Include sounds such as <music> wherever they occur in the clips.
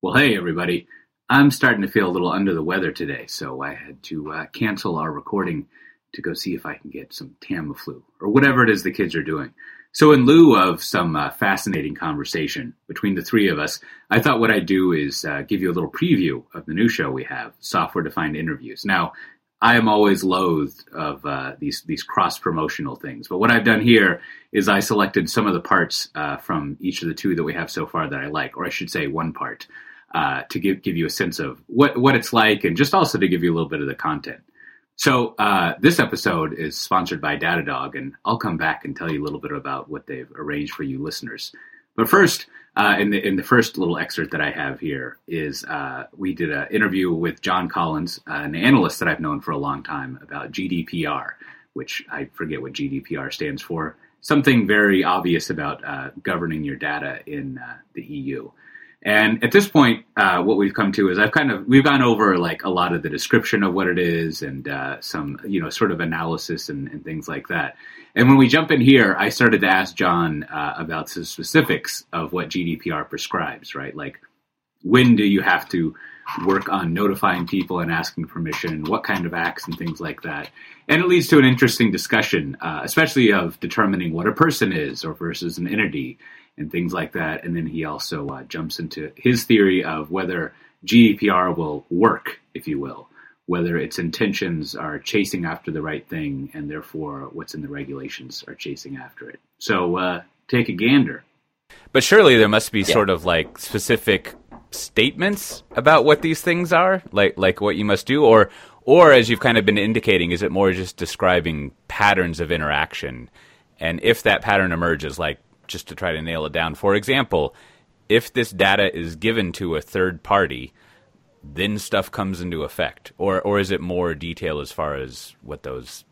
Well, hey, everybody. I'm starting to feel a little under the weather today, so I had to uh, cancel our recording to go see if I can get some Tamiflu or whatever it is the kids are doing. So, in lieu of some uh, fascinating conversation between the three of us, I thought what I'd do is uh, give you a little preview of the new show we have, Software Defined Interviews. Now, I am always loathed of uh, these these cross promotional things, but what I've done here is I selected some of the parts uh, from each of the two that we have so far that I like, or I should say, one part uh, to give give you a sense of what what it's like, and just also to give you a little bit of the content. So uh, this episode is sponsored by Datadog, and I'll come back and tell you a little bit about what they've arranged for you listeners. But first, uh, in the in the first little excerpt that I have here is uh, we did an interview with John Collins, uh, an analyst that I've known for a long time about GDPR, which I forget what GDPR stands for. Something very obvious about uh, governing your data in uh, the EU. And at this point, uh, what we've come to is I've kind of we've gone over like a lot of the description of what it is and uh, some you know sort of analysis and, and, things like that. And when we jump in here, I started to ask John uh, about the specifics of what GDPR prescribes, right? Like when do you have to work on notifying people and asking permission, what kind of acts and things like that. And it leads to an interesting discussion, uh, especially of determining what a person is or versus an entity and things like that. And then he also uh, jumps into his theory of whether GDPR will work, if you will, whether its intentions are chasing after the right thing, and therefore what's in the regulations are chasing after it. So uh, take a gander. But surely there must be yeah. sort of like specific statements about what these things are, like like what you must do, or or as you've kind of been indicating, is it more just describing patterns of interaction? And if that pattern emerges, like just to try to nail it down. For example, if this data is given to a third party, then stuff comes into effect, or or is it more detail as far as what those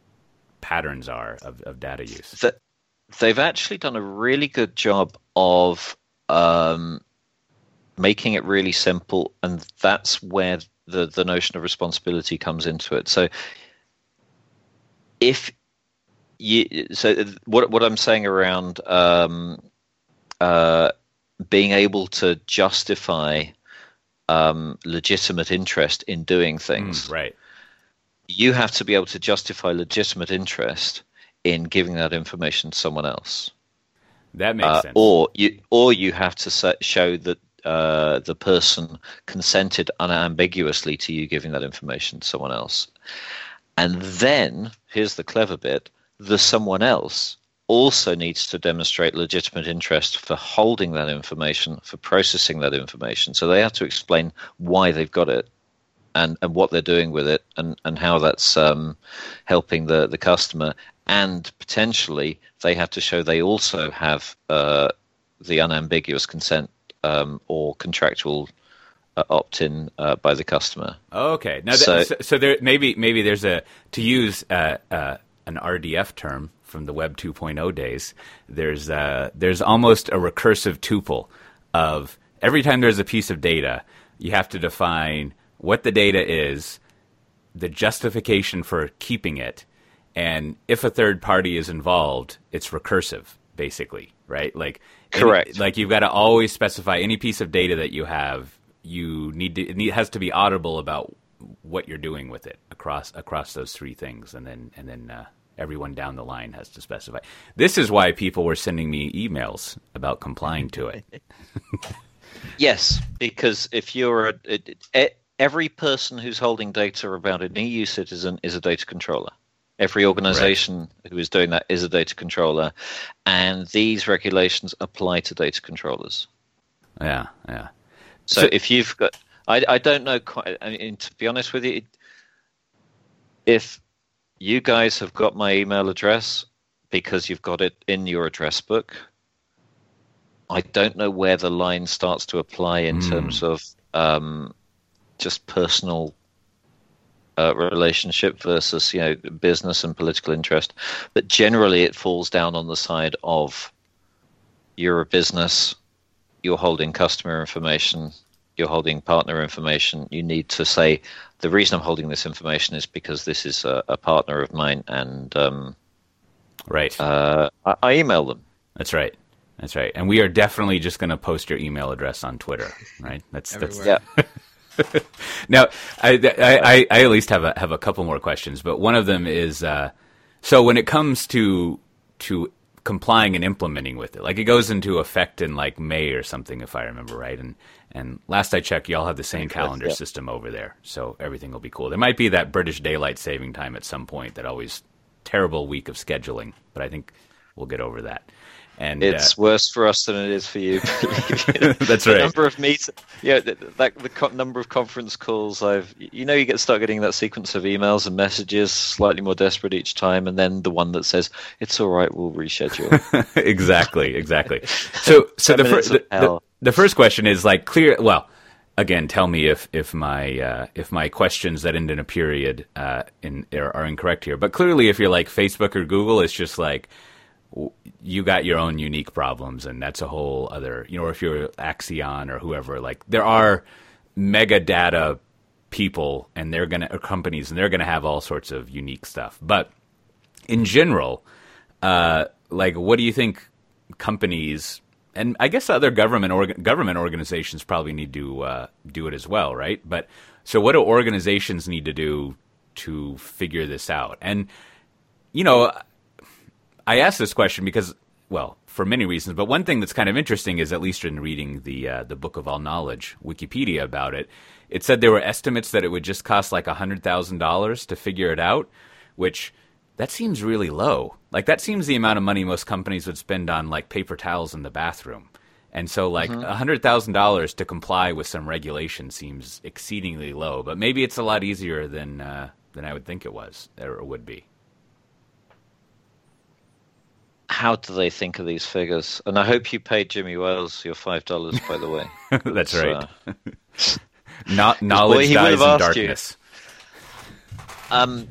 patterns are of, of data use? The, they've actually done a really good job of um, making it really simple, and that's where the the notion of responsibility comes into it. So if you, so what what I'm saying around um, uh, being able to justify um, legitimate interest in doing things, mm, right? You have to be able to justify legitimate interest in giving that information to someone else. That makes uh, sense. Or you, or you have to show that uh, the person consented unambiguously to you giving that information to someone else. And then, here's the clever bit the someone else also needs to demonstrate legitimate interest for holding that information, for processing that information. So they have to explain why they've got it and, and what they're doing with it and, and how that's um, helping the, the customer. And potentially, they have to show they also have uh, the unambiguous consent um, or contractual uh, opt-in uh, by the customer. Okay, now so, so, so, there maybe maybe there's a to use uh, uh an RDF term from the Web 2.0 days. There's uh, there's almost a recursive tuple of every time there's a piece of data, you have to define what the data is, the justification for keeping it, and if a third party is involved, it's recursive, basically, right? Like correct. Any, like you've got to always specify any piece of data that you have. You need to it has to be audible about what you're doing with it across across those three things, and then and then uh, everyone down the line has to specify. This is why people were sending me emails about complying to it. <laughs> yes, because if you're a, a, every person who's holding data about an EU citizen is a data controller. Every organization right. who is doing that is a data controller, and these regulations apply to data controllers. Yeah, yeah. So, so if you've got, I, I don't know quite. I mean, to be honest with you, if you guys have got my email address because you've got it in your address book. I don't know where the line starts to apply in mm. terms of um, just personal uh, relationship versus you know business and political interest, but generally it falls down on the side of you're a business, you're holding customer information, you're holding partner information, you need to say the reason I'm holding this information is because this is a, a partner of mine, and um, right, uh, I, I, email them. That's right. That's right. And we are definitely just going to post your email address on Twitter, right? That's that's yeah. <laughs> now, I, I, I, at least have a have a couple more questions, but one of them is uh, so when it comes to to complying and implementing with it, like it goes into effect in like May or something, if I remember right. And and last I checked, y'all have the same calendar yeah. system over there, so everything will be cool. There might be that British daylight saving time at some point, that always terrible week of scheduling, but I think we'll get over that. And it's uh, worse for us than it is for you. <laughs> <laughs> That's the right. Number of meet, yeah, the, the, the co- number of conference calls I've, you know, you get start getting that sequence of emails and messages, slightly more desperate each time, and then the one that says it's all right, we'll reschedule. <laughs> exactly, exactly. So, so the, fir- the, the, the first question is like clear. Well, again, tell me if if my uh, if my questions that end in a period uh, in are, are incorrect here. But clearly, if you're like Facebook or Google, it's just like you got your own unique problems, and that's a whole other. You know, if you're Acxiom or whoever, like there are mega data people, and they're gonna companies, and they're gonna have all sorts of unique stuff. But in general, uh, like, what do you think companies? And I guess other government government organizations probably need to uh, do it as well, right? But so, what do organizations need to do to figure this out? And you know, I asked this question because, well, for many reasons, but one thing that's kind of interesting is at least in reading the uh, the Book of All Knowledge, Wikipedia about it, it said there were estimates that it would just cost like hundred thousand dollars to figure it out, which that seems really low. Like that seems the amount of money most companies would spend on like paper towels in the bathroom. And so, like mm-hmm. hundred thousand dollars to comply with some regulation seems exceedingly low. But maybe it's a lot easier than uh, than I would think it was or would be how do they think of these figures? And I hope you paid Jimmy Wales your five dollars, by the way. <laughs> That's right. <laughs> Uh, Not knowledge boy, dies in darkness. You. Um.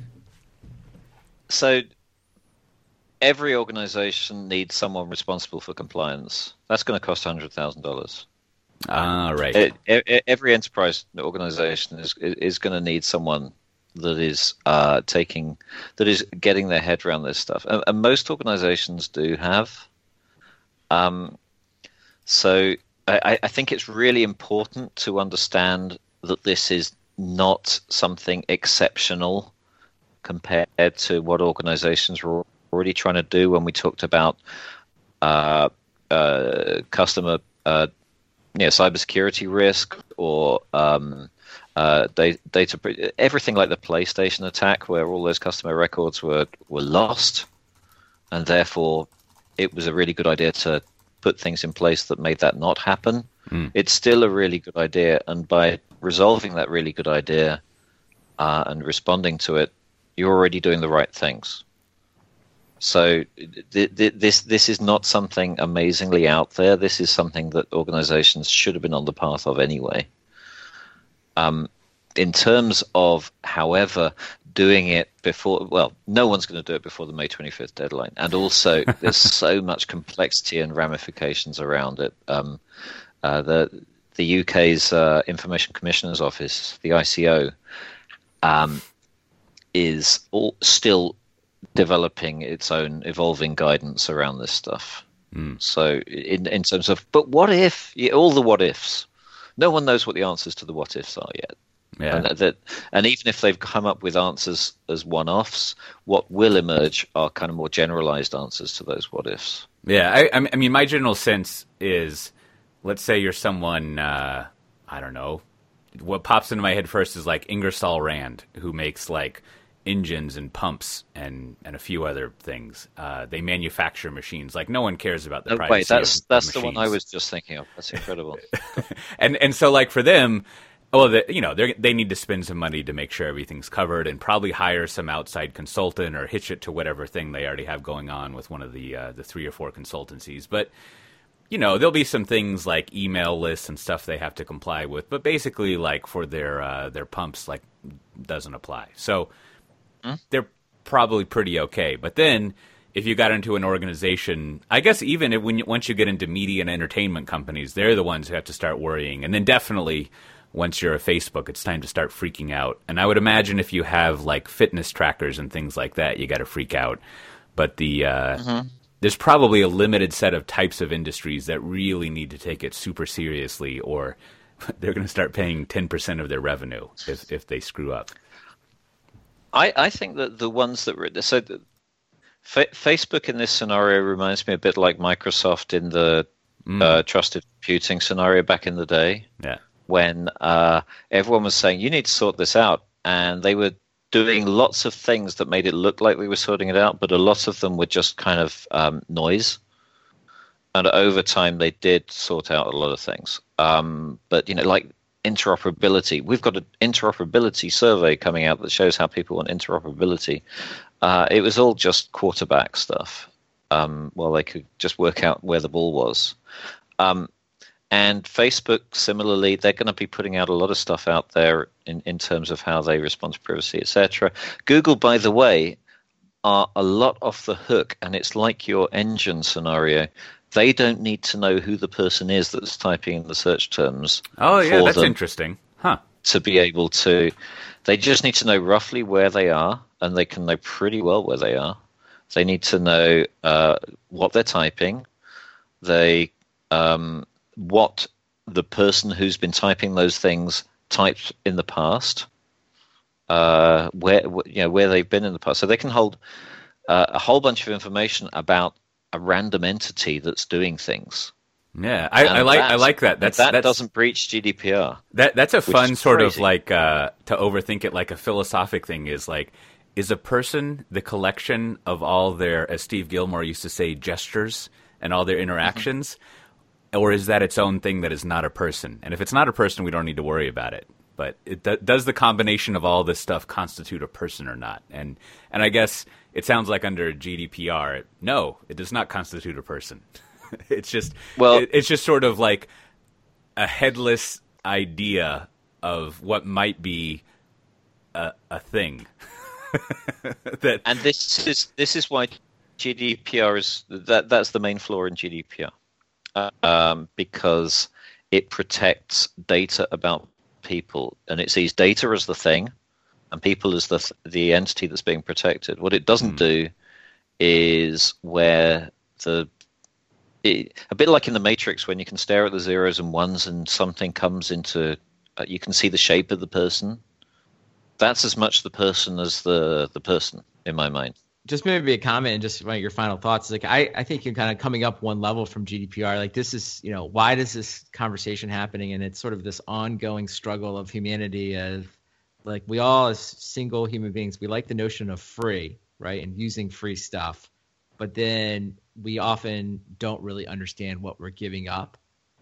So every organization needs someone responsible for compliance. That's going to cost hundred thousand dollars. Ah, right. It, it, every enterprise organization is is going to need someone that is uh, taking that is getting their head around this stuff, and, and most organizations do have. Um, so I, I think it's really important to understand that this is not something exceptional compared to what organizations were already trying to do when we talked about uh, uh, customer uh, yeah, cybersecurity risk or um, uh, data, everything like the PlayStation attack, where all those customer records were were lost, and therefore it was a really good idea to put things in place that made that not happen. Mm. It's still a really good idea, and by resolving that really good idea uh, and responding to it, you're already doing the right things. So th- th- this this is not something amazingly out there. This is something that organizations should have been on the path of anyway. Um, in terms of, however, doing it before, well, no one's going to do it before the May 25th deadline. And also, <laughs> there's so much complexity and ramifications around it. Um, uh, the the UK's uh, Information Commissioner's Office, the ICO, um, is all, still developing its own evolving guidance around this stuff. Mm. So, in in terms of, but what if all the what ifs? No one knows what the answers to the what ifs are yet. Yeah. And that, and even if they've come up with answers as one-offs, what will emerge are kind of more generalized answers to those what ifs. Yeah, I, I mean, my general sense is, let's say you're someone, uh, I don't know, what pops into my head first is like Ingersoll Rand, who makes like engines and pumps and and a few other things. Uh, they manufacture machines. Like no one cares about the oh, privacy. Wait, that's of, that's of the one I was just thinking of. That's incredible. <laughs> and and so like for them, well, the, you know they they need to spend some money to make sure everything's covered and probably hire some outside consultant or hitch it to whatever thing they already have going on with one of the uh, the three or four consultancies, but. You know, there'll be some things like email lists and stuff they have to comply with, but basically, like for their uh, their pumps, like doesn't apply. So, mm-hmm. they're probably pretty okay. But then if you got into an organization, I guess even if, when you, once you get into media and entertainment companies, they're the ones who have to start worrying. And then definitely once you're a Facebook, it's time to start freaking out. And I would imagine if you have like fitness trackers and things like that, you got to freak out. But the uh, mm-hmm. there's probably a limited set of types of industries that really need to take it super seriously, or <laughs> they're going to start paying 10% of their revenue if, if they screw up. I, I think that the ones that were so the, Fa- Facebook in this scenario reminds me a bit like Microsoft in the mm. uh, trusted computing scenario back in the day. Yeah. When uh, everyone was saying you need to sort this out, and they were doing lots of things that made it look like they were sorting it out, but a lot of them were just kind of um, noise. And over time, they did sort out a lot of things. Um, but you know, like interoperability, we've got an interoperability survey coming out that shows how people want interoperability. Uh, it was all just quarterback stuff. Um, well, they could just work out where the ball was. Um, and Facebook, similarly, they're going to be putting out a lot of stuff out there in, in terms of how they respond to privacy, etc. Google, by the way, are a lot off the hook, and it's like your engine scenario. They don't need to know who the person is that's typing in the search terms. Oh, yeah, that's interesting. Huh. To be able to, they just need to know roughly where they are, and they can know pretty well where they are. They need to know uh, what they're typing. They um, what the person who's been typing those things typed in the past, uh, where you know where they've been in the past, so they can hold uh, a whole bunch of information about a random entity that's doing things. Yeah, I, I like I like that. That's that that's, doesn't breach GDPR. That that's a fun sort crazy. of like uh, to overthink it like a philosophic thing is like is a person the collection of all their as Steve Gillmor used to say gestures and all their interactions. Mm-hmm or is that its own thing that is not a person? And if it's not a person, we don't need to worry about it. But it, does the combination of all this stuff constitute a person or not? And and I guess it sounds like under GDPR, no, it does not constitute a person. <laughs> it's just well, it, it's just sort of like a headless idea of what might be a, a thing. <laughs> that and this is this is why GDPR is that that's the main flaw in GDPR um, because it protects data about people, and it sees data as the thing, and people as the the entity that's being protected. What it doesn't mm. do is where the it, a bit like in the Matrix when you can stare at the zeros and ones and something comes into uh, you can see the shape of the person. That's as much the person as the the person in my mind just maybe a comment and just your final thoughts. Like I, I think you're kind of coming up one level from GDPR. Like this is, you know, why does this conversation happening? And it's sort of this ongoing struggle of humanity of like we all as single human beings, we like the notion of free, right? And using free stuff. But then we often don't really understand what we're giving up,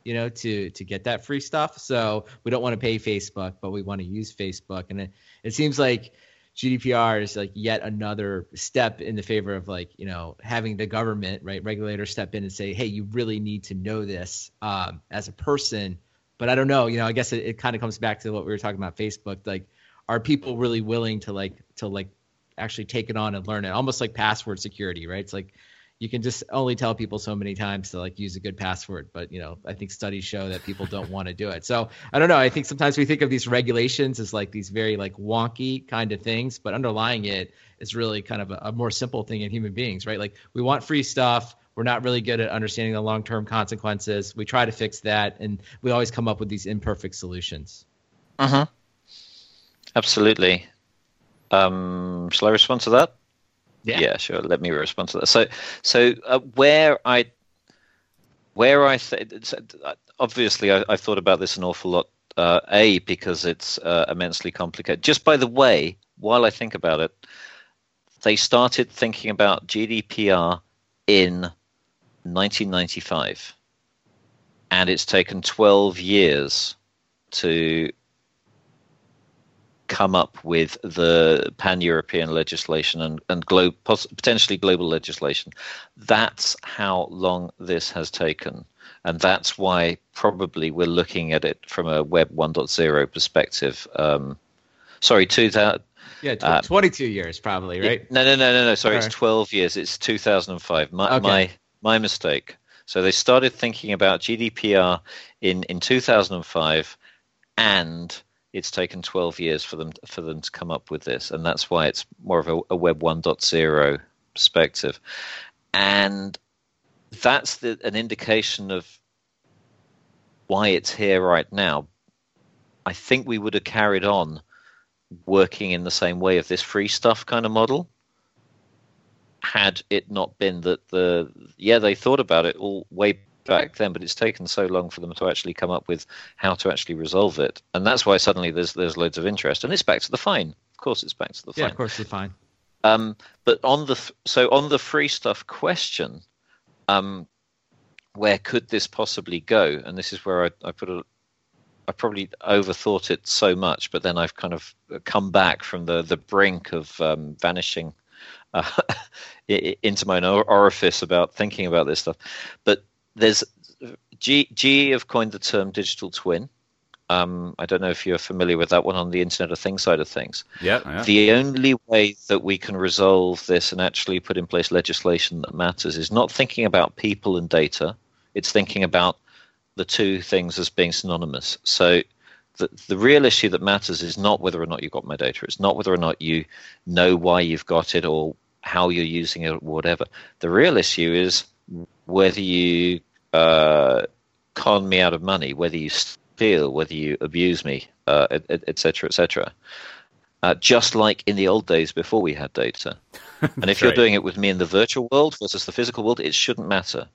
you know, to to get that free stuff. So we don't want to pay Facebook, but we want to use Facebook. And it, it seems like GDPR is like yet another step in the favor of like you know having the government right regulators step in and say hey you really need to know this um, as a person. But I don't know you know I guess it, it kind of comes back to what we were talking about Facebook like are people really willing to like to like actually take it on and learn it? Almost like password security right? It's like you can just only tell people so many times to like use a good password but you know i think studies show that people don't want to do it. So i don't know i think sometimes we think of these regulations as like these very like wonky kind of things but underlying it is really kind of a, a more simple thing in human beings right? Like we want free stuff. We're not really good at understanding the long-term consequences. We try to fix that and we always come up with these imperfect solutions. Uh-huh absolutely. Um shall i respond to that yeah. yeah, sure. Let me respond to that. So, so uh, where I, where I th- obviously I, have thought about this an awful lot. Uh, a because it's uh, immensely complicated. Just by the way, while I think about it, they started thinking about GDPR in 1995, and it's taken 12 years to come up with the pan-European legislation and, and glo- potentially global legislation. That's how long this has taken. And that's why probably we're looking at it from a Web 1.0 perspective. Um, sorry, 2000. Yeah, tw- uh, 22 years probably, right? no, no, no, no, no. Sorry, it's 12 years. It's 2005. My, okay. my, my mistake. So they started thinking about GDPR in, in 2005 and it's taken 12 years for them for them to come up with this, and that's why it's more of a, a Web 1.0 perspective. And that's the, an indication of why it's here right now. I think we would have carried on working in the same way of this free stuff kind of model had it not been that the yeah they thought about it all way back then, but it's taken so long for them to actually come up with how to actually resolve it, and that's why suddenly there's there's loads of interest, and it's back to the fine. Of course, it's back to the fine. Yeah, of course, the fine. Um, but on the so on the free stuff question, um, where could this possibly go? And this is where I, I put a I probably overthought it so much, but then I've kind of come back from the the brink of um, vanishing uh, <laughs> into my orifice about thinking about this stuff. But there's G, GE have coined the term digital twin. Um, I don't know if you're familiar with that one on the Internet of Things side of things. Yeah, yeah. The only way that we can resolve this and actually put in place legislation that matters is not thinking about people and data. It's thinking about the two things as being synonymous. So the, the real issue that matters is not whether or not you've got my data. It's not whether or not you know why you've got it or how you're using it or whatever. The real issue is whether you uh, con me out of money, whether you steal, whether you abuse me, etc., uh, etc. Et uh, just like in the old days before we had data. <laughs> and if you're right. doing it with me in the virtual world versus the physical world, it shouldn't matter.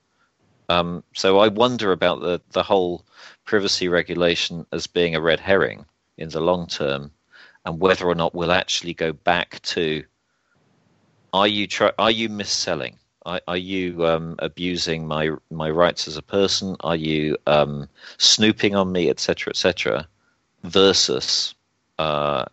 Um, so I wonder about the, the whole privacy regulation as being a red herring in the long term, and whether or not we'll actually go back to are you try, are you misselling? Are, you um, abusing my my rights as a person? Are you um, snooping on me, etc., etc., versus uh,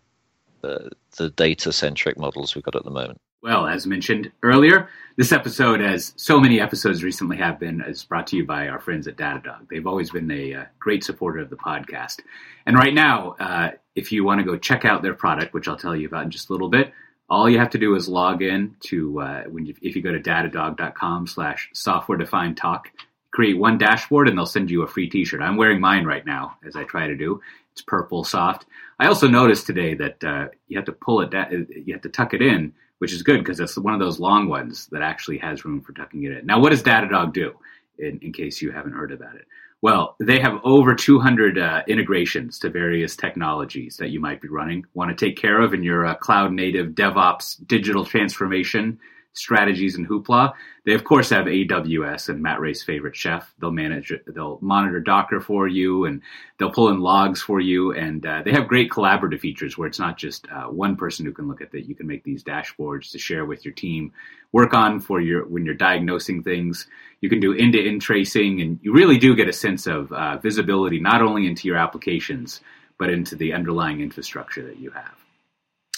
the, the data centric models we've got at the moment? Well, as mentioned earlier, this episode, as so many episodes recently have been, is brought to you by our friends at Datadog. They've always been a uh, great supporter of the podcast. And right now, uh, if you want to go check out their product, which I'll tell you about in just a little bit, all you have to do is log in to uh, when you, if you go to datadog.com slash software defined talk create one dashboard and they'll send you a free t-shirt. I'm wearing mine right now as i try to do. It's purple soft. I also noticed today that uh, you have to pull it down you have to tuck it in which is good because it's one of those long ones that actually has room for tucking it in. Now what does datadog do in, in case you haven't heard about it well, they have over 200 uh, integrations to various technologies that you might be running, want to take care of in your uh, cloud native DevOps digital transformation strategies and hoopla. They of course have AWS and Matt Ray's favorite chef. They'll manage. They'll monitor Docker for you, and they'll pull in logs for you. And uh, they have great collaborative features where it's not just uh, one person who can look at that. You can make these dashboards to share with your team, work on for your when you're diagnosing things. You can do end-to-end tracing, and you really do get a sense of uh, visibility not only into your applications but into the underlying infrastructure that you have.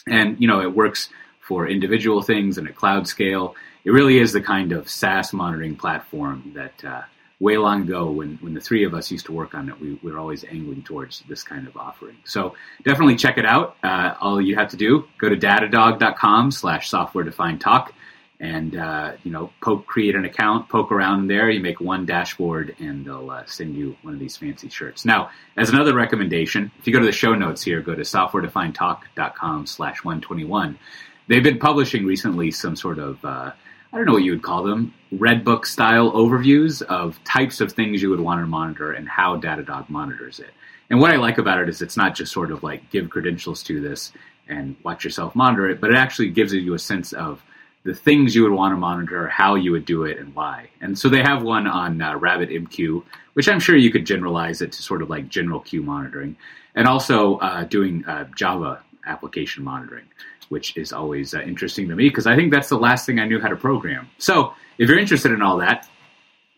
And you know it works for individual things and at cloud scale. It really is the kind of SaaS monitoring platform that uh, way long ago, when, when the three of us used to work on it, we, we were always angling towards this kind of offering. So definitely check it out. Uh, all you have to do, go to datadog.com slash software defined talk and uh, you know poke create an account poke around there you make one dashboard and they'll uh, send you one of these fancy shirts now as another recommendation if you go to the show notes here go to softwaredefinedtalk.com slash 121 they've been publishing recently some sort of uh, I don't know what you would call them red book style overviews of types of things you would want to monitor and how Datadog monitors it. And what I like about it is it's not just sort of like give credentials to this and watch yourself monitor it, but it actually gives you a sense of the things you would want to monitor, how you would do it, and why. And so they have one on uh, RabbitMQ, which I'm sure you could generalize it to sort of like general queue monitoring, and also uh, doing uh, Java application monitoring which is always uh, interesting to me because I think that's the last thing I knew how to program. So if you're interested in all that,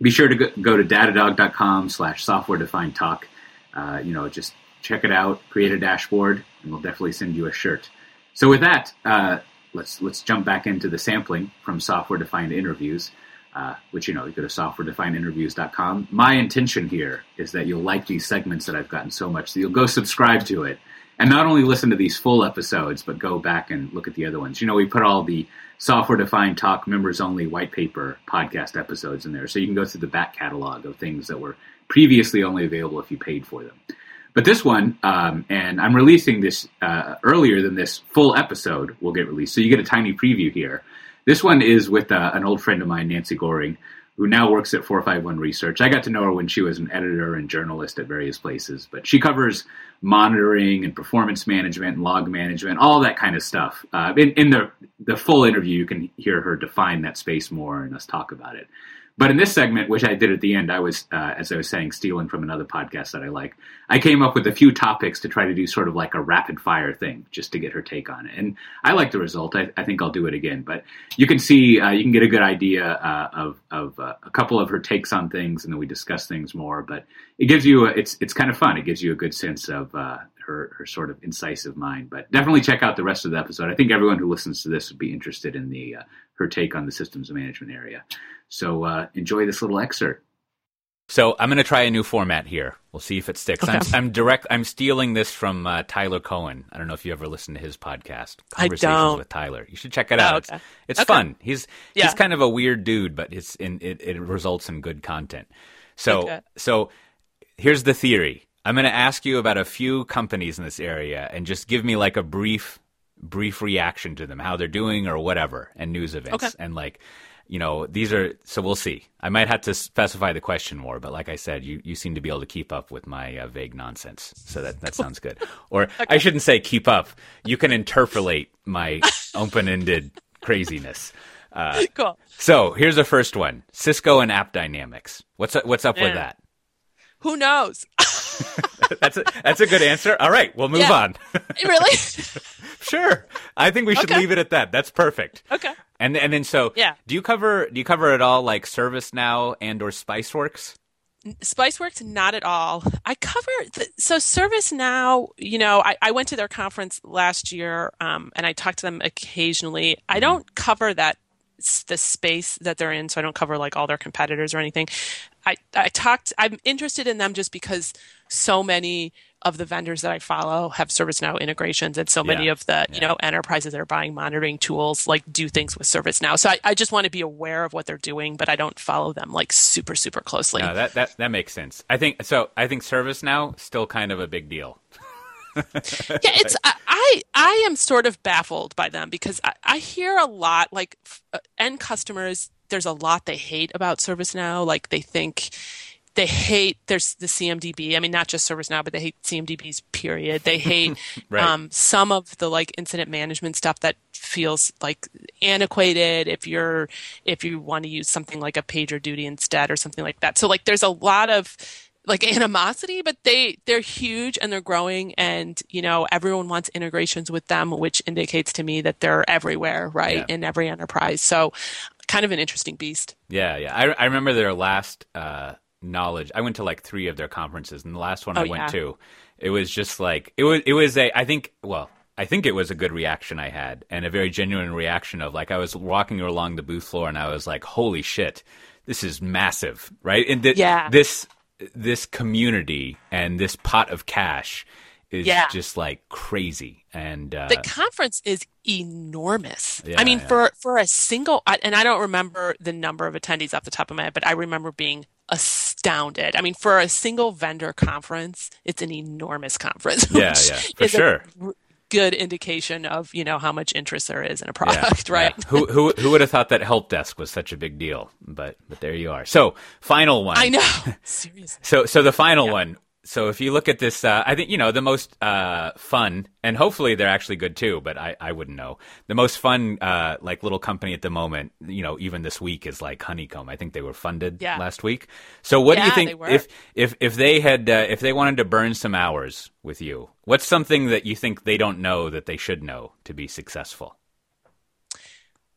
be sure to go, to datadog.com slash software defined talk. Uh, you know, just check it out, create a dashboard, and we'll definitely send you a shirt. So with that, uh, let's let's jump back into the sampling from software defined interviews. Uh, which you know you go to softwaredefinedinterviews.com. My intention here is that you'll like these segments that I've gotten so much that you'll go subscribe to it and not only listen to these full episodes, but go back and look at the other ones. You know, we put all the software defined talk members only white paper podcast episodes in there. So you can go through the back catalog of things that were previously only available if you paid for them. But this one, um, and I'm releasing this uh, earlier than this full episode will get released. So you get a tiny preview here. This one is with uh, an old friend of mine, Nancy Gohring, who now works at 451 Research. I got to know her when she was an editor and journalist at various places, but she covers monitoring and performance management and log management, all that kind of stuff. Uh, in, in the the full interview, you can hear her define that space more and us talk about it. But in this segment, which I did at the end, I was, uh, as I was saying, stealing from another podcast that I like. I came up with a few topics to try to do sort of like a rapid fire thing, just to get her take on it. And I like the result. I, I think I'll do it again. But you can see, uh, you can get a good idea uh, of of uh, a couple of her takes on things, and then we discuss things more. But it gives you, a, it's it's kind of fun. It gives you a good sense of uh, her her sort of incisive mind. But definitely check out the rest of the episode. I think everyone who listens to this would be interested in the uh, her take on the systems management area. So uh, enjoy this little excerpt. So I'm going to try a new format here. We'll see if it sticks. Okay. I'm, I'm, direct. I'm stealing this from uh, Tyler Cowen. I don't know if you ever listened to his podcast, Conversations I don't. with Tyler. You should check it out. Oh, okay. It's, it's okay. fun. He's yeah. he's kind of a weird dude, but it's in, it, it results in good content. So okay. so here's the theory. I'm going to ask you about a few companies in this area and just give me like a brief brief reaction to them, how they're doing or whatever, and news events. And like you know, these are so we'll see. I might have to specify the question more, but like I said, you, you seem to be able to keep up with my uh, vague nonsense, so that that sounds good. Or <laughs> okay. I shouldn't say keep up. You can interpolate my <laughs> open-ended craziness. Uh, cool. So here's the first one: Cisco and AppDynamics. What's what's up with that? Who knows? <laughs> that's a, that's a good answer. All right, we'll move yeah. on. <laughs> really? <laughs> sure. I think we should okay. leave it at that. That's perfect. Okay. And and then so yeah. Do you cover do you cover at all like ServiceNow and or SpiceWorks? SpiceWorks, not at all. I cover the, so ServiceNow. You know, I, I, went to their conference last year, um, and I talked to them occasionally. I mm-hmm. don't cover that the space that they're in, so I don't cover like all their competitors or anything. I I talked. I'm interested in them just because so many of the vendors that I follow have ServiceNow integrations, and so many yeah. of the you know enterprises that are buying monitoring tools like do things with ServiceNow. So I, I, just want to be aware of what they're doing, but I don't follow them like super super closely. No, that that that makes sense. I think so. I think ServiceNow still kind of a big deal. <laughs> yeah, it's I I am sort of baffled by them because I, I hear a lot like uh, end customers. There's a lot they hate about ServiceNow. Like they think they hate there's the CMDB. I mean, not just ServiceNow, but they hate CMDBs. Period. They hate <laughs> right. um, some of the like incident management stuff that feels like antiquated. If you're if you want to use something like a PagerDuty instead or something like that. So like, there's a lot of like animosity, but they they're huge and they're growing, and you know everyone wants integrations with them, which indicates to me that they're everywhere, right, yeah. in every enterprise. So, kind of an interesting beast. Yeah, yeah. I, I remember their last. Uh knowledge. I went to like three of their conferences, and the last one oh, I went yeah. to, it was just like it was. It was a. I think. Well, I think it was a good reaction I had, and a very genuine reaction of like I was walking along the booth floor, and I was like, "Holy shit, this is massive!" Right? And th- yeah. this this community and this pot of cash is yeah. just like crazy and uh, the conference is enormous yeah, i mean yeah. for for a single and i don't remember the number of attendees off the top of my head but i remember being astounded. I mean, for a single vendor conference, it's an enormous conference. <laughs> Yeah, yeah, for sure. Good indication of you know how much interest there is in a product, <laughs> yeah, right? Yeah. who who who would have thought that help desk was such a big deal? But but there you are. So final one. I know. <laughs> Seriously. So so the final yeah. one so if you look at this, uh, I think you know the most uh, fun, and hopefully they're actually good too. But I, I wouldn't know. The most fun, uh, like little company at the moment, you know, even this week is like Honeycomb. I think they were funded last week. So what do you think if if if they had uh, if they wanted to burn some hours with you? What's something that you think they don't know that they should know to be successful?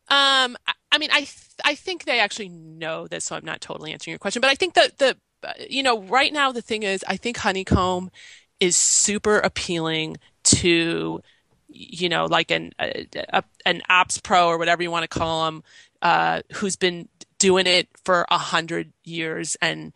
Um, I mean, I th- I think they actually know this, so I'm not totally answering your question. But I think that the you know, right now the thing is, I think Honeycomb is super appealing to, you know, like an a, an ops pro or whatever you want to call them uh, who's been doing it for a hundred years and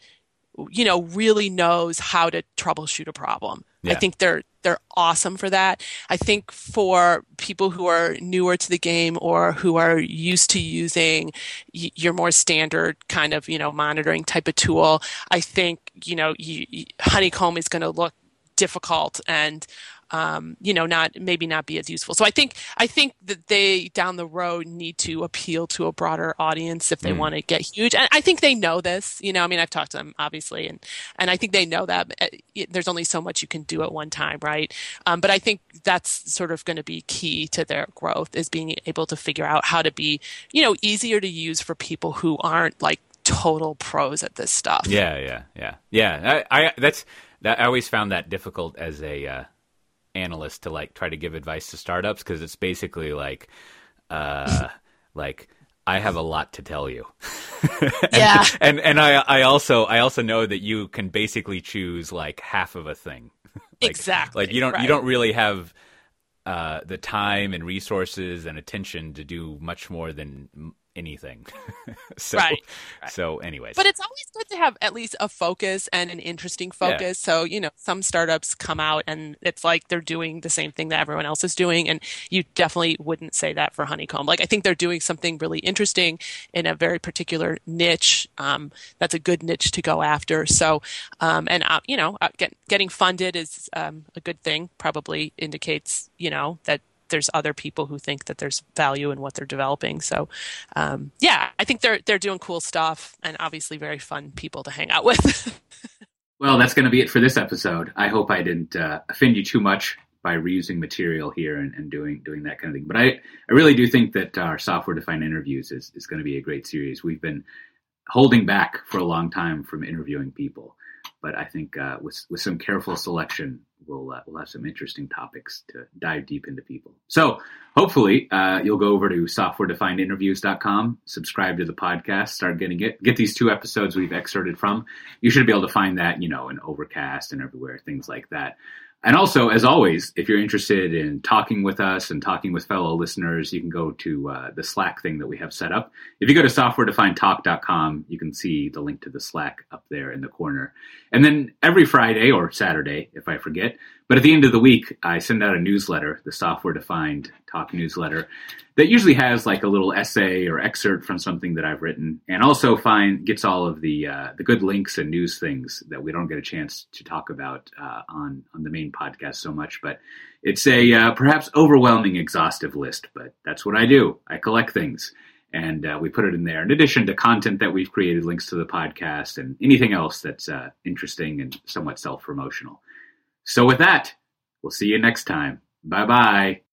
you know really knows how to troubleshoot a problem. Yeah. I think they're they're awesome for that. I think for people who are newer to the game or who are used to using your more standard kind of, you know, monitoring type of tool, I think, you know, you, Honeycomb is going to look difficult and um, you know, not maybe not be as useful. So I think I think that they down the road need to appeal to a broader audience if they mm. want to get huge. And I think they know this. You know, I mean, I've talked to them obviously, and and I think they know that uh, there's only so much you can do at one time, right? Um, but I think that's sort of going to be key to their growth is being able to figure out how to be, you know, easier to use for people who aren't like total pros at this stuff. Yeah, yeah, yeah, yeah. I, I that's that. I always found that difficult as a uh, analyst to like try to give advice to startups because it's basically like, uh, <laughs> like I have a lot to tell you. <laughs> and, yeah. <laughs> And and I I also I also know that you can basically choose like half of a thing. like, exactly. Like you don't right. you don't really have uh, the time and resources and attention to do much more than anything. <laughs> so, right, right. so anyways. But it's always good to have at least a focus and an interesting focus. Yeah. So, you know, some startups come out and it's like they're doing the same thing that everyone else is doing. And you definitely wouldn't say that for Honeycomb. Like, I think they're doing something really interesting in a very particular niche. Um, that's a good niche to go after. So, um, and, uh, you know, uh, get, getting funded is um, a good thing, probably indicates, you know, that there's other people who think that there's value in what they're developing. So, um, yeah, I think they're they're doing cool stuff and obviously very fun people to hang out with. <laughs> well, that's going to be it for this episode. I hope I didn't uh, offend you too much by reusing material here and, and, doing doing that kind of thing. But I, I really do think that our software defined interviews is, is going to be a great series. We've been holding back for a long time from interviewing people, but I think uh, with with some careful selection, we'll uh, we'll have some interesting topics to dive deep into people. So hopefully uh, you'll go over to softwaredefinedinterviews.com, subscribe to the podcast, start getting it, get these two episodes we've excerpted from. You should be able to find that you know in Overcast and everywhere, things like that. And also, as always, if you're interested in talking with us and talking with fellow listeners, you can go to uh, the Slack thing that we have set up. If you go to softwaredefinedtalk.com, you can see the link to the Slack up there in the corner. And then every Friday or Saturday, if I forget, but at the end of the week, I send out a newsletter, the Software Defined Talk newsletter, that usually has like a little essay or excerpt from something that I've written, and also find gets all of the uh, the good links and news things that we don't get a chance to talk about uh, on on the main podcast so much. But it's a uh, perhaps overwhelming, exhaustive list. But that's what I do. I collect things and uh, we put it in there in addition to content that we've created links to the podcast and anything else that's uh, interesting and somewhat self-promotional so with that, we'll see you next time. Bye bye.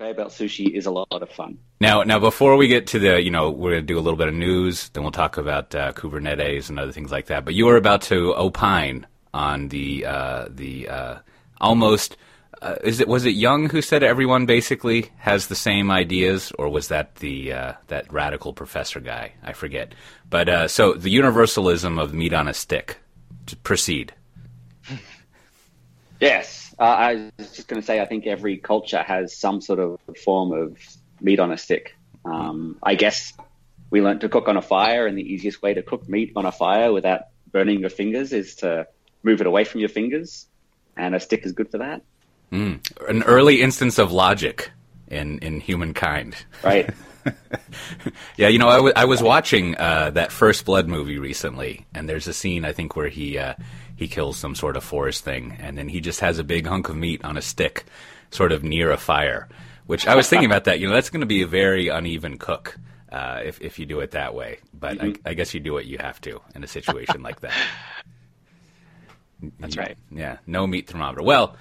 About sushi is a lot of fun. Now, now before we get to the, you know, we're going to do a little bit of news, then we'll talk about uh, Kubernetes and other things like that. But you were about to opine on the uh, the uh, almost. Uh, is it was it Jung who said everyone basically has the same ideas, or was that the uh, that radical professor guy? I forget. But uh, so the universalism of meat on a stick. Proceed. <laughs> Yes, uh, I was just going to say I think every culture has some sort of form of meat on a stick. Um, I guess we learned to cook on a fire, and the easiest way to cook meat on a fire without burning your fingers is to move it away from your fingers, and a stick is good for that. Mm. An early instance of logic in in humankind. Right. <laughs> yeah, you know, I, w- I was watching uh, that First Blood movie recently, and there's a scene I think where he uh, he kills some sort of forest thing, and then he just has a big hunk of meat on a stick, sort of near a fire. Which I was thinking about that. You know, that's going to be a very uneven cook uh, if if you do it that way. But mm-hmm. I, I, guess you do what you have to in a situation like that. <laughs> That's right. Yeah, no meat thermometer. Well,